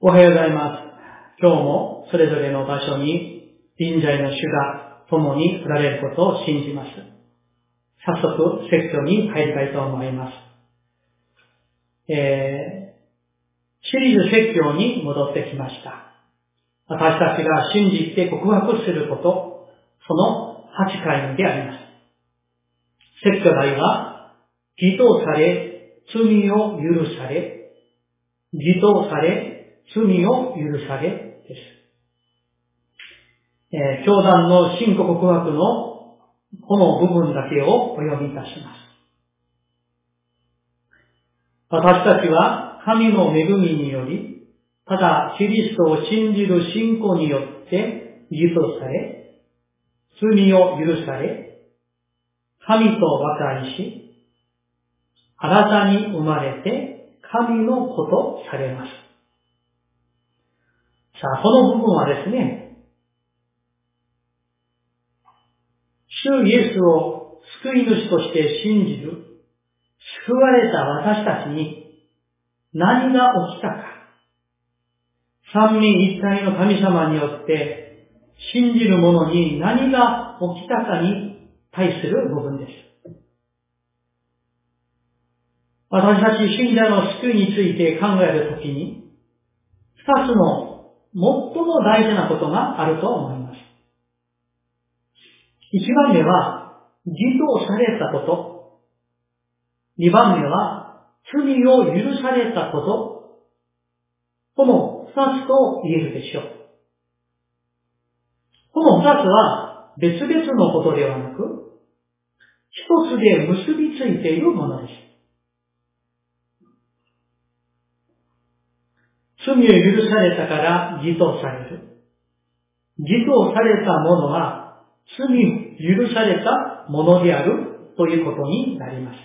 おはようございます。今日もそれぞれの場所に臨在の主が共におられることを信じます。早速、説教に入りたいと思います。えー、シリーズ説教に戻ってきました。私たちが信じて告白すること、その8回目であります。説教題は、義とされ、罪を許され、義とされ、罪を許されです。えー、教団の信仰告白のこの部分だけをお読みいたします。私たちは神の恵みにより、ただキリストを信じる信仰によって義とされ、罪を許され、神と和解し、新たに生まれて神の子とされます。さあ、この部分はですね、主イエスを救い主として信じる、救われた私たちに何が起きたか、三位一体の神様によって信じる者に何が起きたかに対する部分です。私たち信者の救いについて考えるときに、二つの最も大事なことがあると思います。一番目は、義とされたこと。二番目は、罪を許されたこと。この二つと言えるでしょう。この二つは別々のことではなく、一つで結びついているものです。罪を許されたから義とされる。義とされたものは罪を許されたものであるということになります。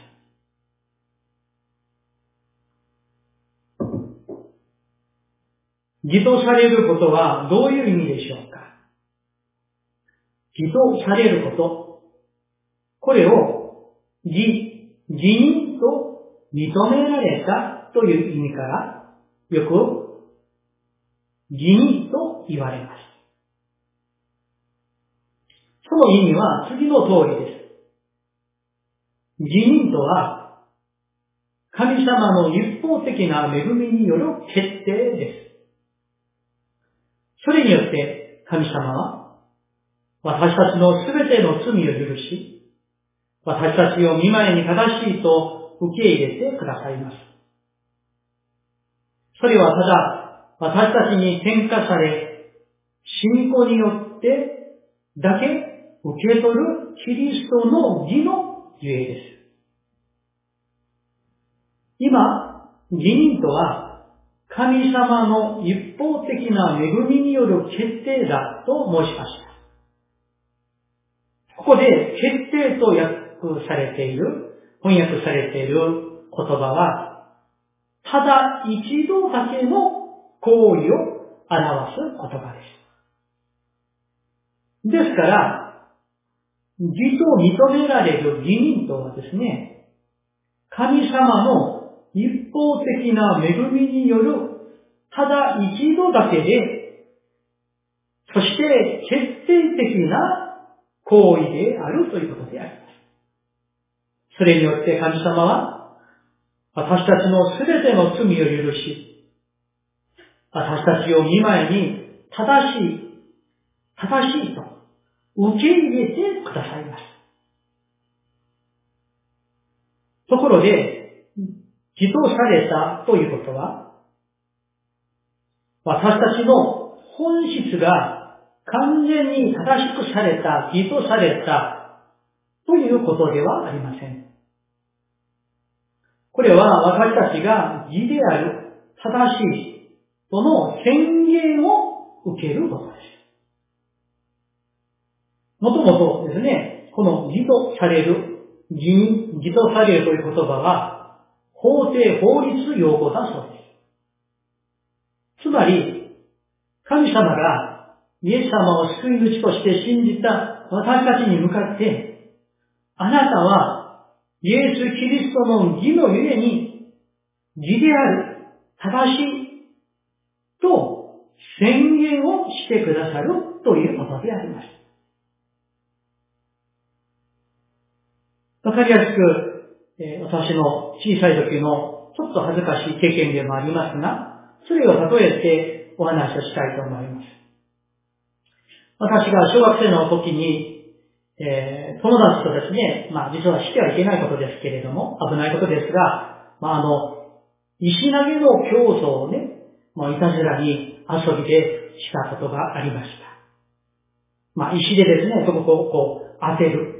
義とされることはどういう意味でしょうか？義とされること。これを義、義人と認められたという意味からよく義人と言われます。その意味は次の通りです。義人とは神様の一方的な恵みによる決定です。それによって神様は私たちのすべての罪を許し、私たちを見舞いに正しいと受け入れてくださいます。それはただ私たちに転化され、信仰によってだけ受け取るキリストの義のゆえです。今、義人とは神様の一方的な恵みによる決定だと申しました。ここで決定と訳されている、翻訳されている言葉は、ただ一度だけの行為を表す言葉です。ですから、義と認められる義人とはですね、神様の一方的な恵みによる、ただ一度だけで、そして決定的な行為であるということであります。それによって神様は、私たちのすべての罪を許し、私たちを見舞いに正しい、正しいと受け入れてくださいます。ところで、義とされたということは、私たちの本質が完全に正しくされた、義とされたということではありません。これは私たちが義である、正しいとの宣言を受けることです。もともとですね、この義とされる、義、義とされるという言葉は、法定法律用語だそうです。つまり、神様がイエス様を救い主として信じた私たちに向かって、あなたはイエス・キリストの義のゆえに、義である、正しい、と宣言をしてくださるということであります。わかりやすく、え、私の小さい時のちょっと恥ずかしい経験でもありますが、それを例えてお話をしたいと思います。私が小学生の時に、えー、友達とですね、まあ実はしてはいけないことですけれども、危ないことですが、まああの、石投げの競争をね、まあいたずらに遊びでしたことがありました。まあ石でですね、そこをこう当てる。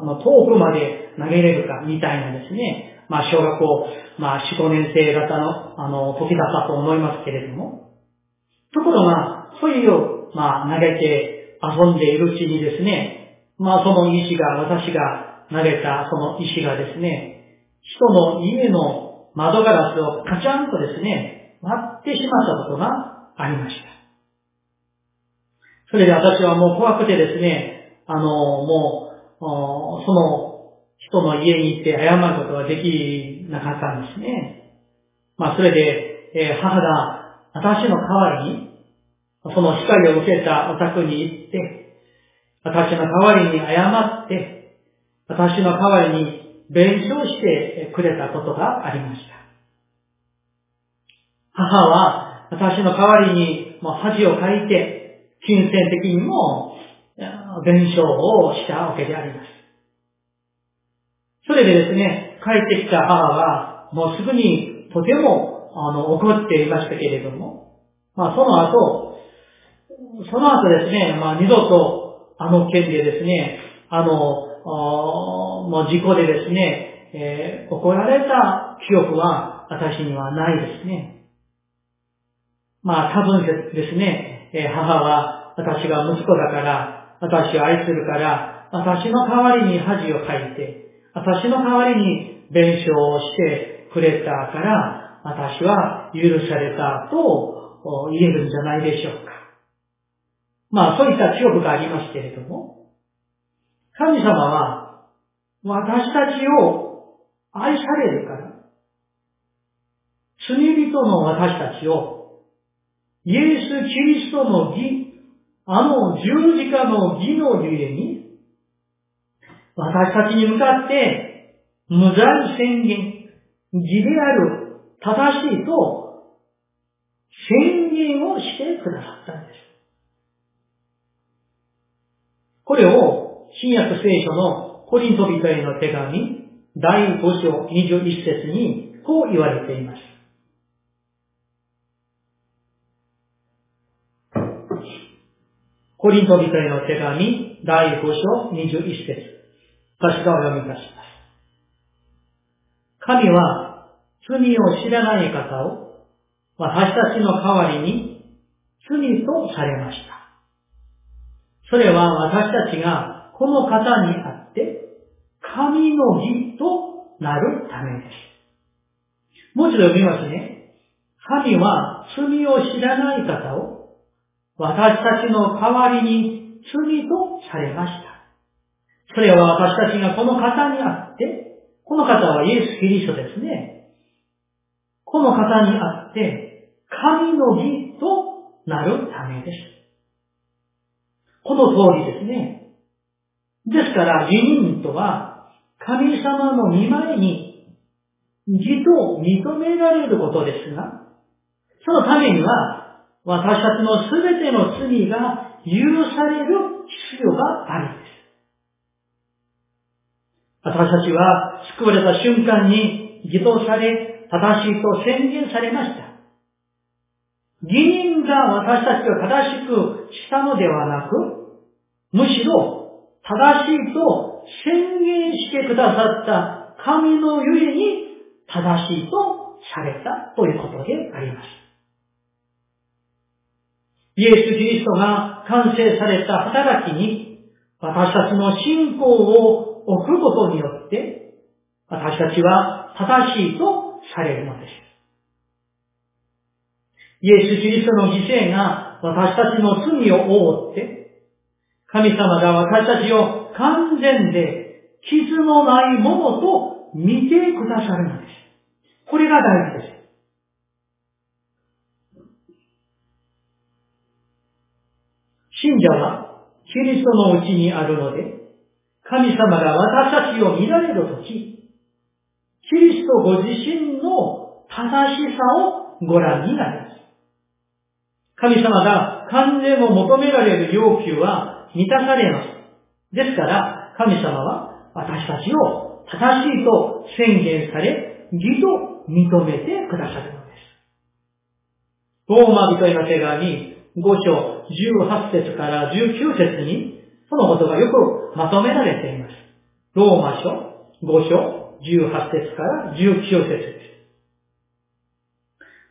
あの、遠くまで投げれるかみたいなですね、まあ小学校、まあ4、5年生型のあの時だったと思いますけれども、ところが、そういうまあ、投げて遊んでいるうちにですね、まあ、その石が、私が投げたその石がですね、人の家の窓ガラスをカチャンとですね、割ってしまったことがありました。それで私はもう怖くてですね、あの、もう、その人の家に行って謝ることができなかったんですね。まあ、それで、え、母が私の代わりに、その光を受けたお宅に行って、私の代わりに謝って、私の代わりに弁償してくれたことがありました。母は私の代わりに恥をかいて、金銭的にも弁償をしたわけであります。それでですね、帰ってきた母は、もうすぐにとてもあの怒っていましたけれども、まあその後、その後ですね、まあ二度とあの件でですね、あの、もう事故でですね、えー、怒られた記憶は私にはないですね。まあ多分ですね、え、母は私が息子だから、私を愛するから、私の代わりに恥をかいて、私の代わりに弁償をしてくれたから、私は許されたと言えるんじゃないでしょうか。まあそういった記憶がありますけれども、神様は私たちを愛されるから、罪人の私たちをイエス・キリストの義、あの十字架の義のゆえに、私たちに向かって無罪宣言、義である正しいと宣言をしてくださったんです。これを新約聖書のコリント人への手紙第5章21節にこう言われています。コリント人への手紙第5章21節私がお読みいたします。神は罪を知らない方を私たちの代わりに罪とされました。それは私たちがこの方にあって、神の義となるためです。もう一度読みますね。神は罪を知らない方を私たちの代わりに罪とされました。それは私たちがこの方にあって、この方はイエス・キリストですね。この方にあって、神の義となるためです。この通りですね。ですから、義人とは、神様の見前に義と認められることですが、そのためには、私たちのすべての罪が許される必要があるんです。私たちは救われた瞬間に義とされ、正しいと宣言されました。義人が私たちを正しくしたのではなく、むしろ正しいと宣言してくださった神のゆえに正しいとされたということであります。イエス・キリストが完成された働きに私たちの信仰を置くことによって私たちは正しいとされるのです。イエス・キリストの犠牲が私たちの罪を覆って、神様が私たちを完全で傷のないものと見てくださるのです。これが大事です。信者はキリストのうちにあるので、神様が私たちを見られるとき、キリストご自身の正しさをご覧になります。神様が完全を求められる要求は満たされます。ですから、神様は私たちを正しいと宣言され、義と認めてくださるのです。ローマ人への手紙5章18節から19節に、そのことがよくまとめられています。ローマ書5章18節から19節です。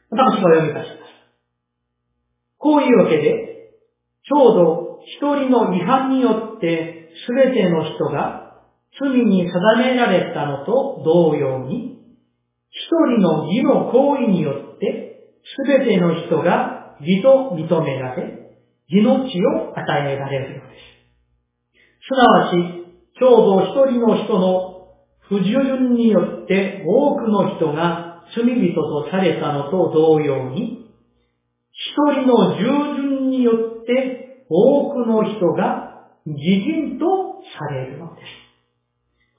私が読み出します。こういうわけで、ちょうど一人の違反によって全ての人が罪に定められたのと同様に、一人の義の行為によって全ての人が義と認められ、義の地を与えられるのです。すなわち、ちょうど一人の人の不従順によって多くの人が罪人とされたのと同様に、一人の従順によって多くの人が義人とされるのです。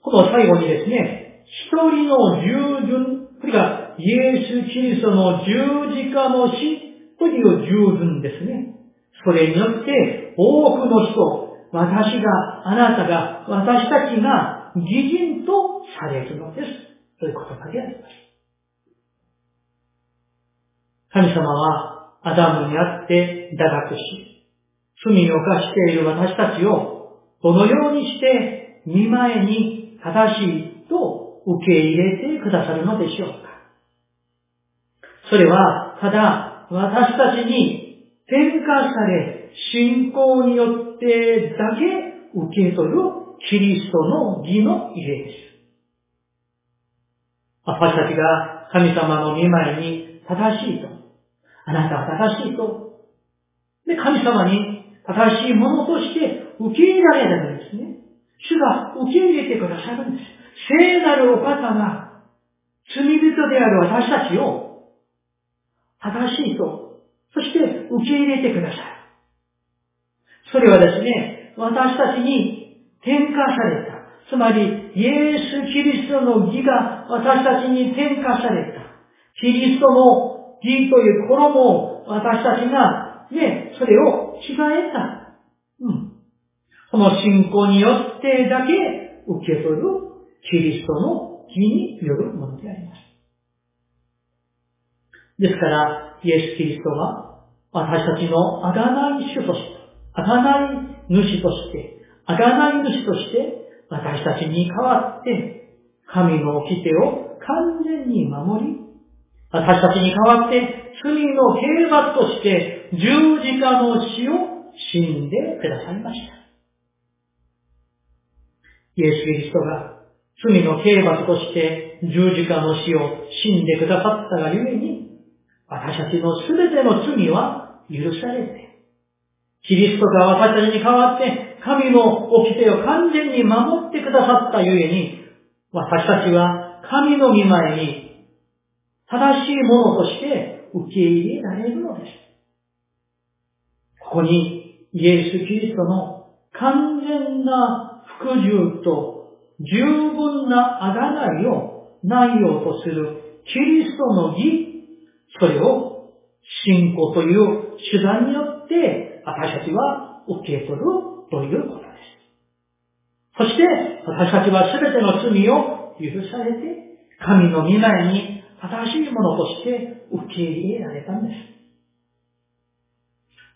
この最後にですね、一人の従順、これがイエス・キリストの十字架の死という従順ですね。それによって多くの人、私が、あなたが、私たちが義人とされるのです。という言葉であります。神様はアダムにあって堕落し、罪を犯している私たちをどのようにして見前に正しいと受け入れてくださるのでしょうか。それは、ただ私たちに転化され、信仰によってだけ受け取るキリストの義の入れです。私たちが神様の見前に正しいと、あなたは正しいと、で、神様に正しいものとして受け入れられるんですね。主が受け入れてくださるんです。聖なるお方が罪人である私たちを正しいと、そして受け入れてください。それはですね、私たちに転化された。つまり、イエス・キリストの義が私たちに転化された。キリストの義という衣を私たちが、ね、それを違えた。うん。この信仰によってだけ受け取るキリストの義によるものであります。ですから、イエス・キリストは私たちのあがない主として、あがない主として、あがない主として、私たちに代わって、神の掟を完全に守り、私たちに代わって罪の刑罰として十字架の死を死んでくださいました。イエス・キリストが罪の刑罰として十字架の死を死んでくださったがゆえに、私たちのすべての罪は許されて、キリストが私たちに代わって、神の掟を完全に守ってくださったゆえに、私たちは神の御前に正しいものとして受け入れられるのです。ここにイエス・キリストの完全な服従と十分な贖いを内容とするキリストの義、それを信仰という手段によって私たちは受け取るということです。そして、私たちは全ての罪を許されて、神の御前に正しいものとして受け入れられたんです。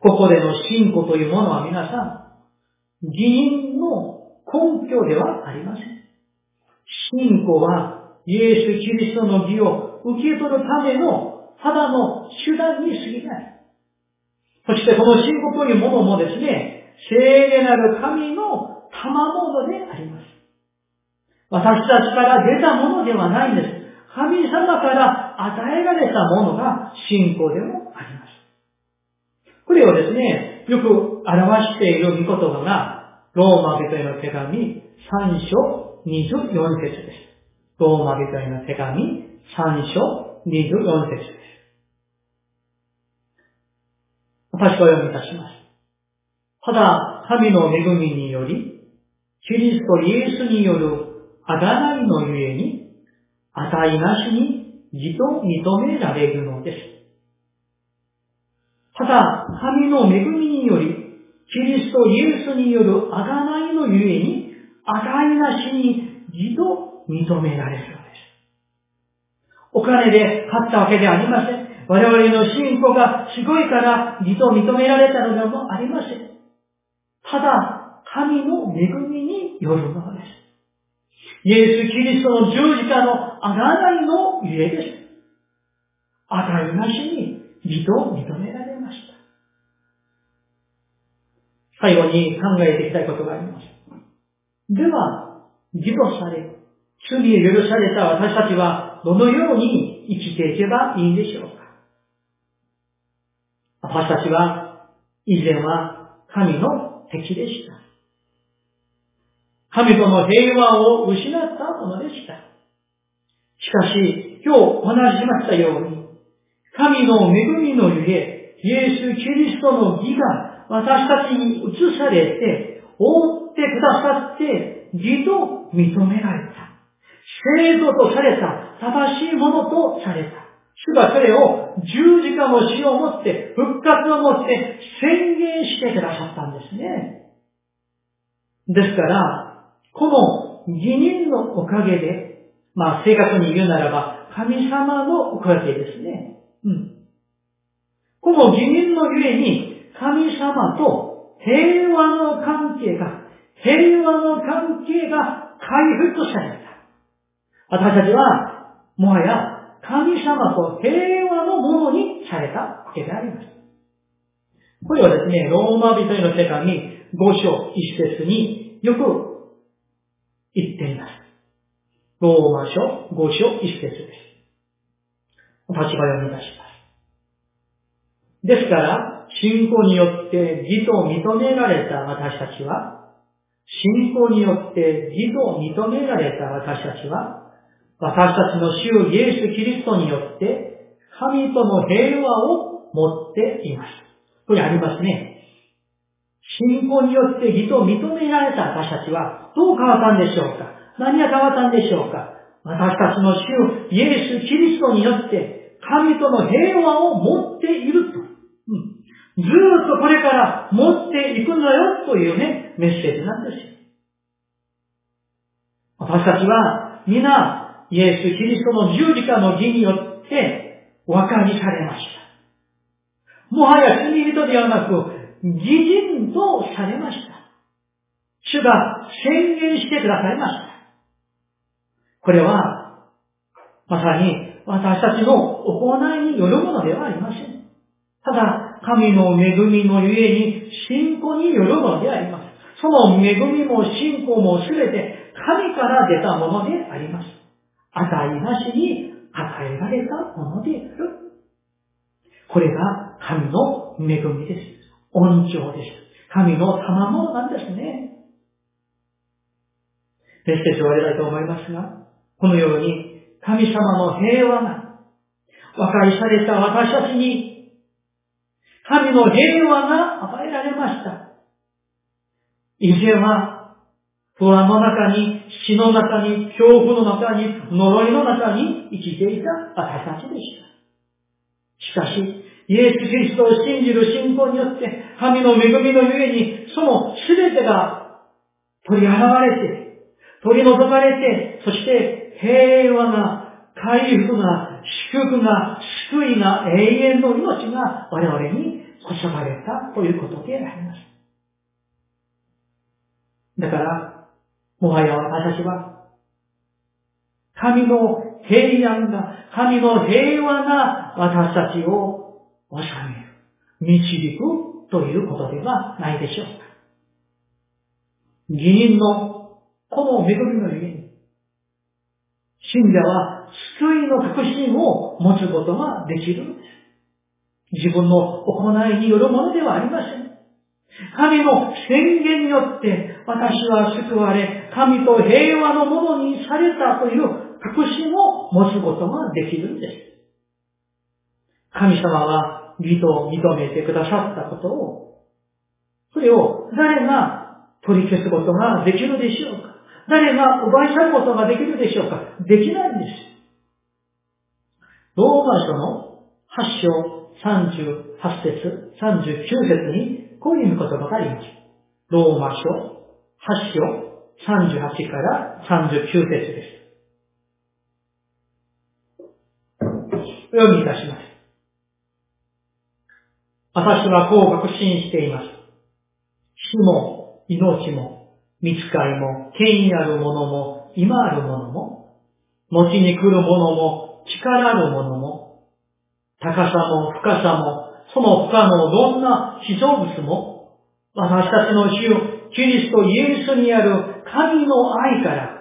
ここでの信仰というものは皆さん、義人の根拠ではありません。信仰はイエス・キリストの義を受け取るためのただの手段に過ぎない。そしてこの信仰というものもですね、聖霊なる神の賜物であります。私たちから出たものではないんです。神様から与えられたものが信仰でもあります。これをですね、よく表している御言葉が、ローマ人への手紙3章24節です。ローマ人への手紙3章24節です。私が読みいたします。ただ、神の恵みにより、キリストイエスによるあがないのゆえに、値なしに義と認められるのです。ただ、神の恵みにより、キリストイエスによるあがないのゆえに、値なしに義と認められる。お金で買ったわけではありません。我々の信仰がすごいから義と認められたのでもありません。ただ、神の恵みによるものです。イエス・キリストの十字架のあがないのゆえです。値なしに義と認められました。最後に考えていきたいことがあります。では、義とされ、罪を許された私たちはどのように生きていけばいいんでしょうか？私たちは以前は神の敵でした。神との平和を失ったものでした。しかし、今日お話ししましたように、神の恵みのゆえ、イエス・キリストの義が私たちに移されて、覆ってくださって、義と認められた。聖徒とされた、正しいものとされた。主がそれを十字架の死をもって、復活をもって宣言してくださったんですね。ですから、この義人のおかげで、まあ正確に言うならば、神様のおかげですね。うん。この義人のゆえに、神様と平和の関係が、平和の関係が回復された。私たちは、もはや神様と平和のものにされたわけであります。これはですね、ローマ人への手紙5章1節によく言っています。ローマ書5章1節です。立場読み出します。ですから、信仰によって義と認められた私たちは、信仰によって義と認められた私たちは、私たちの主イエス・キリストによって、神との平和を持っています。これありますね。信仰によって義と認められた私たちはどう変わったんでしょうか？何が変わったんでしょうか？私たちの主イエス・キリストによって神との平和を持っていると。うん、ずっとこれから持っていくんだよというね、メッセージなんですよ。私たちは皆イエス・キリストの十字架の義によってお分かりされました。もはや罪人ではなく、義人とされました。主が宣言してくださいました。これは、まさに私たちの行いによるものではありません。ただ、神の恵みのゆえに信仰によるものであります。その恵みも信仰もすべて神から出たものであります。値なしに与えられたものである。これが神の恵みです。恩寵です。神の賜物なんですね。メッセージを終わりたいと思いますが、このように神様の平和が和解された私たちに神の平和が与えられました。以前は不安の中に、死の中に、恐怖の中に、呪いの中に生きていた私たちでした。しかし、イエス・キリストを信じる信仰によって、神の恵みのゆえに、その全てが取り払われて、取り除かれて、そして平和な、回復が、祝福が、救いが、永遠の命が我々に注がれたということであります。だから、もはや私は、神の平安が、神の平和な私たちを治める、導くということではないでしょうか。義人のこの恵みのゆえに、信者は救いの確信を持つことができるんです。自分の行いによるものではありません。神の宣言によって私は救われ、神と平和のものにされたという確信を持つことができるんです。神様は義と認めてくださったことを、それを誰が取り消すことができるでしょうか？誰が奪い去ることができるでしょうか？できないんです。ローマ書の8章38節39節にこういう言葉があります。ローマ書8章38から39節です。お読みいたします。私はこう確信しています。死も命も見つかりも権威あるものも今あるものも後に来るものも力あるものも高さも深さもその他のどんな被造物も私たちの主キリストイエスにある神の愛から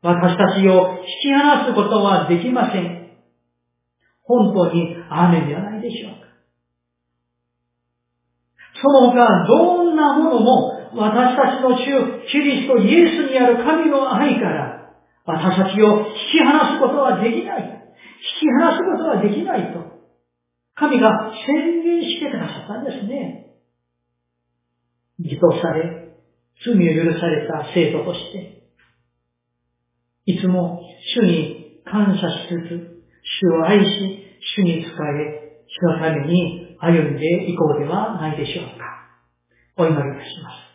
私たちを引き離すことはできません。本当に雨ではないでしょうか。その他、どんなものも、私たちの主、キリスト、イエスにある神の愛から、私たちを引き離すことはできない。引き離すことはできないと、神が宣言してくださったんですね。義とされ、罪を許された生徒として、いつも主に感謝しつつ、主を愛し、主に仕え、主のために歩んでいこうではないでしょうか。お祈りいたします。